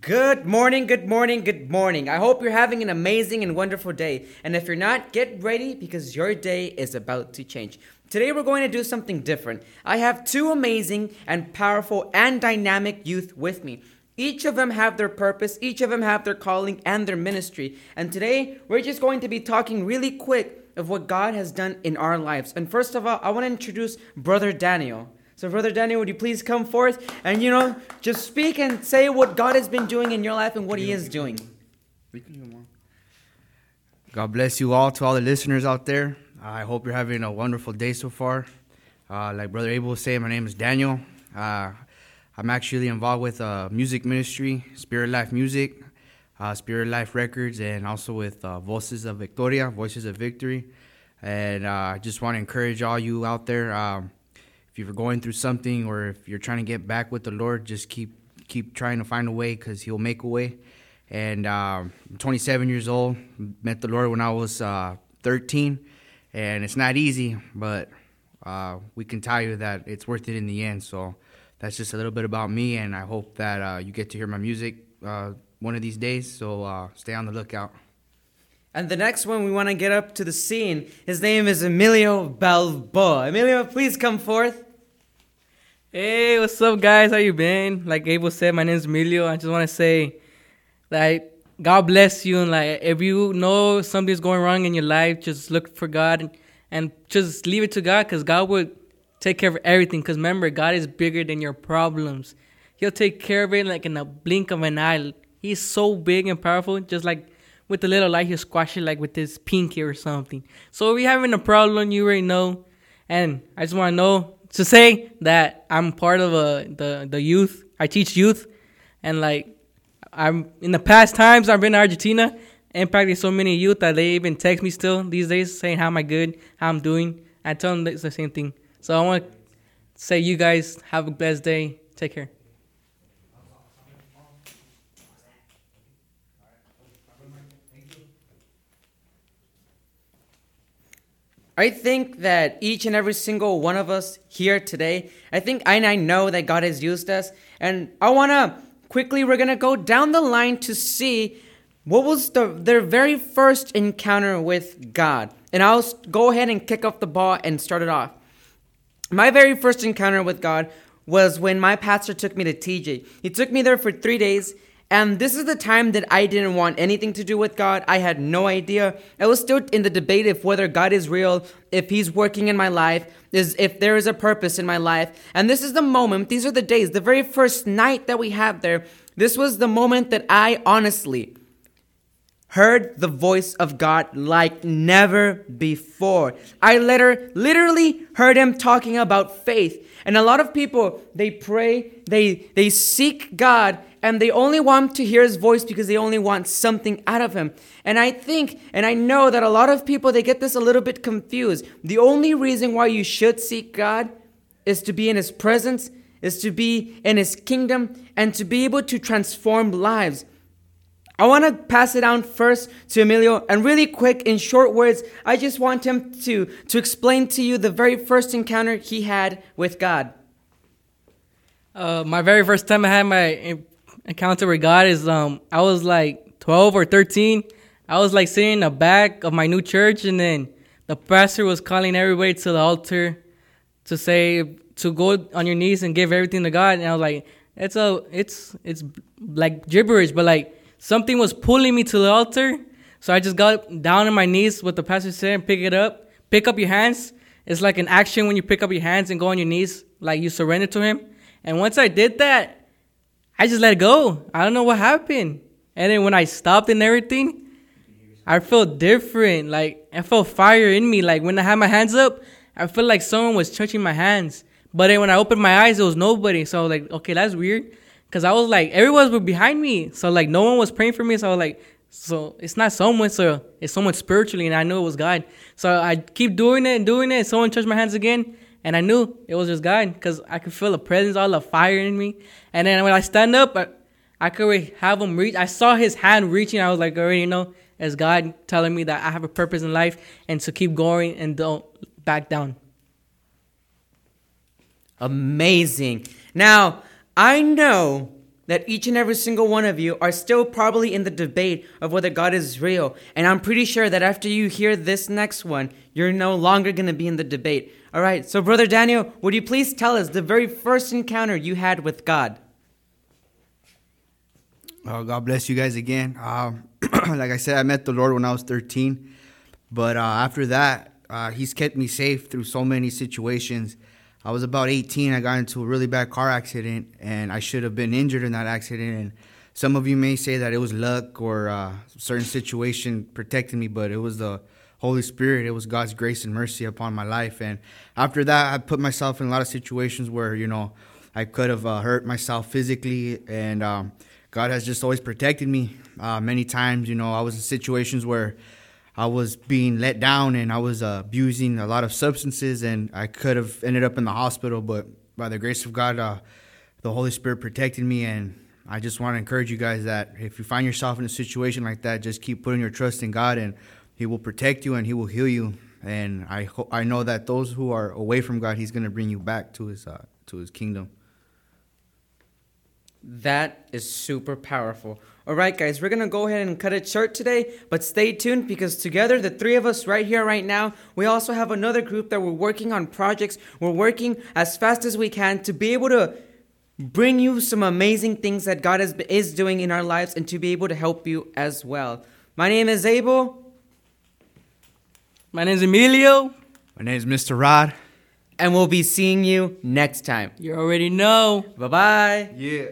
Good morning, good morning, good morning. I hope you're having an amazing and wonderful day. And if you're not, get ready because your day is about to change. Today we're going to do something different. I have two amazing and powerful and dynamic youth with me. Each of them have their purpose, each of them have their calling and their ministry. And today we're just going to be talking really quick of what God has done in our lives. And first of all, I want to introduce Brother Daniel. So, Brother Daniel, would you please come forth and, you know, just speak and say what God has been doing in your life and what He is doing? God bless you all to all the listeners out there. I hope you're having a wonderful day so far. Uh, like Brother Abel was saying, my name is Daniel. Uh, I'm actually involved with uh, music ministry, Spirit Life Music, uh, Spirit Life Records, and also with uh, Voices of Victoria, Voices of Victory. And uh, I just want to encourage all you out there. Um, if you're going through something or if you're trying to get back with the Lord, just keep keep trying to find a way because He'll make a way. And um, I'm 27 years old. Met the Lord when I was uh, 13, and it's not easy, but uh, we can tell you that it's worth it in the end. So that's just a little bit about me, and I hope that uh, you get to hear my music uh, one of these days. So uh, stay on the lookout. And the next one we want to get up to the scene. His name is Emilio Balboa. Emilio, please come forth. Hey, what's up, guys? How you been? Like Abel said, my name is Emilio. I just want to say, like, God bless you, and like, if you know something's going wrong in your life, just look for God and, and just leave it to God, because God will take care of everything. Because remember, God is bigger than your problems. He'll take care of it like in a blink of an eye. He's so big and powerful, just like with the little light, he'll squash it like with his pinky or something. So if you're having a problem, you already know. And I just want to know to say that I'm part of a, the the youth. I teach youth, and like I'm in the past times I've been to Argentina, impacted so many youth that they even text me still these days saying how am I good, how I'm doing. I tell them it's the same thing. So I want to say you guys have a blessed day. Take care. I think that each and every single one of us here today, I think I, I know that God has used us. And I want to quickly, we're going to go down the line to see what was the, their very first encounter with God. And I'll go ahead and kick off the ball and start it off. My very first encounter with God was when my pastor took me to TJ. He took me there for three days and this is the time that I didn't want anything to do with God. I had no idea. I was still in the debate if whether God is real, if He's working in my life, is if there is a purpose in my life. And this is the moment, these are the days, the very first night that we have there. This was the moment that I honestly heard the voice of God like never before. I later literally heard him talking about faith. And a lot of people, they pray, they they seek God and they only want to hear his voice because they only want something out of him. And I think and I know that a lot of people they get this a little bit confused. The only reason why you should seek God is to be in his presence, is to be in his kingdom and to be able to transform lives. I want to pass it down first to Emilio and really quick in short words, I just want him to to explain to you the very first encounter he had with God. Uh, my very first time I had my encounter with God is um I was like 12 or 13. I was like sitting in the back of my new church and then the pastor was calling everybody to the altar to say to go on your knees and give everything to God and I was like it's a it's it's like gibberish but like something was pulling me to the altar so I just got down on my knees what the pastor said and pick it up pick up your hands it's like an action when you pick up your hands and go on your knees like you surrender to him and once I did that I just let go. I don't know what happened. And then when I stopped and everything, I felt different. Like I felt fire in me. Like when I had my hands up, I felt like someone was touching my hands. But then when I opened my eyes, there was nobody. So I was like, okay, that's weird. Cause I was like, everyone was behind me. So like no one was praying for me. So I was like, so it's not someone, so it's someone spiritually, and I knew it was God. So I keep doing it and doing it. And someone touched my hands again, and I knew it was just God because I could feel the presence, all the fire in me. And then when I stand up, I, I could have him reach. I saw his hand reaching. I was like, already know, as God telling me that I have a purpose in life and to keep going and don't back down. Amazing. Now, I know that each and every single one of you are still probably in the debate of whether God is real. And I'm pretty sure that after you hear this next one, you're no longer going to be in the debate. All right, so Brother Daniel, would you please tell us the very first encounter you had with God? Oh, God bless you guys again. Um, like I said, I met the Lord when I was 13. But uh, after that, uh, He's kept me safe through so many situations. I was about 18. I got into a really bad car accident, and I should have been injured in that accident. And some of you may say that it was luck or uh, certain situation protecting me, but it was the Holy Spirit. It was God's grace and mercy upon my life. And after that, I put myself in a lot of situations where you know I could have uh, hurt myself physically, and um, God has just always protected me. Uh, many times, you know, I was in situations where I was being let down and I was uh, abusing a lot of substances, and I could have ended up in the hospital. But by the grace of God, uh, the Holy Spirit protected me, and I just want to encourage you guys that if you find yourself in a situation like that, just keep putting your trust in God, and He will protect you and He will heal you. And I ho- I know that those who are away from God, He's going to bring you back to His uh, to His kingdom. That is super powerful. All right, guys, we're going to go ahead and cut it short today, but stay tuned because together, the three of us right here, right now, we also have another group that we're working on projects. We're working as fast as we can to be able to bring you some amazing things that God is, is doing in our lives and to be able to help you as well. My name is Abel, My name is Emilio. My name is Mr. Rod. and we'll be seeing you next time. You already know. Bye bye. Yeah.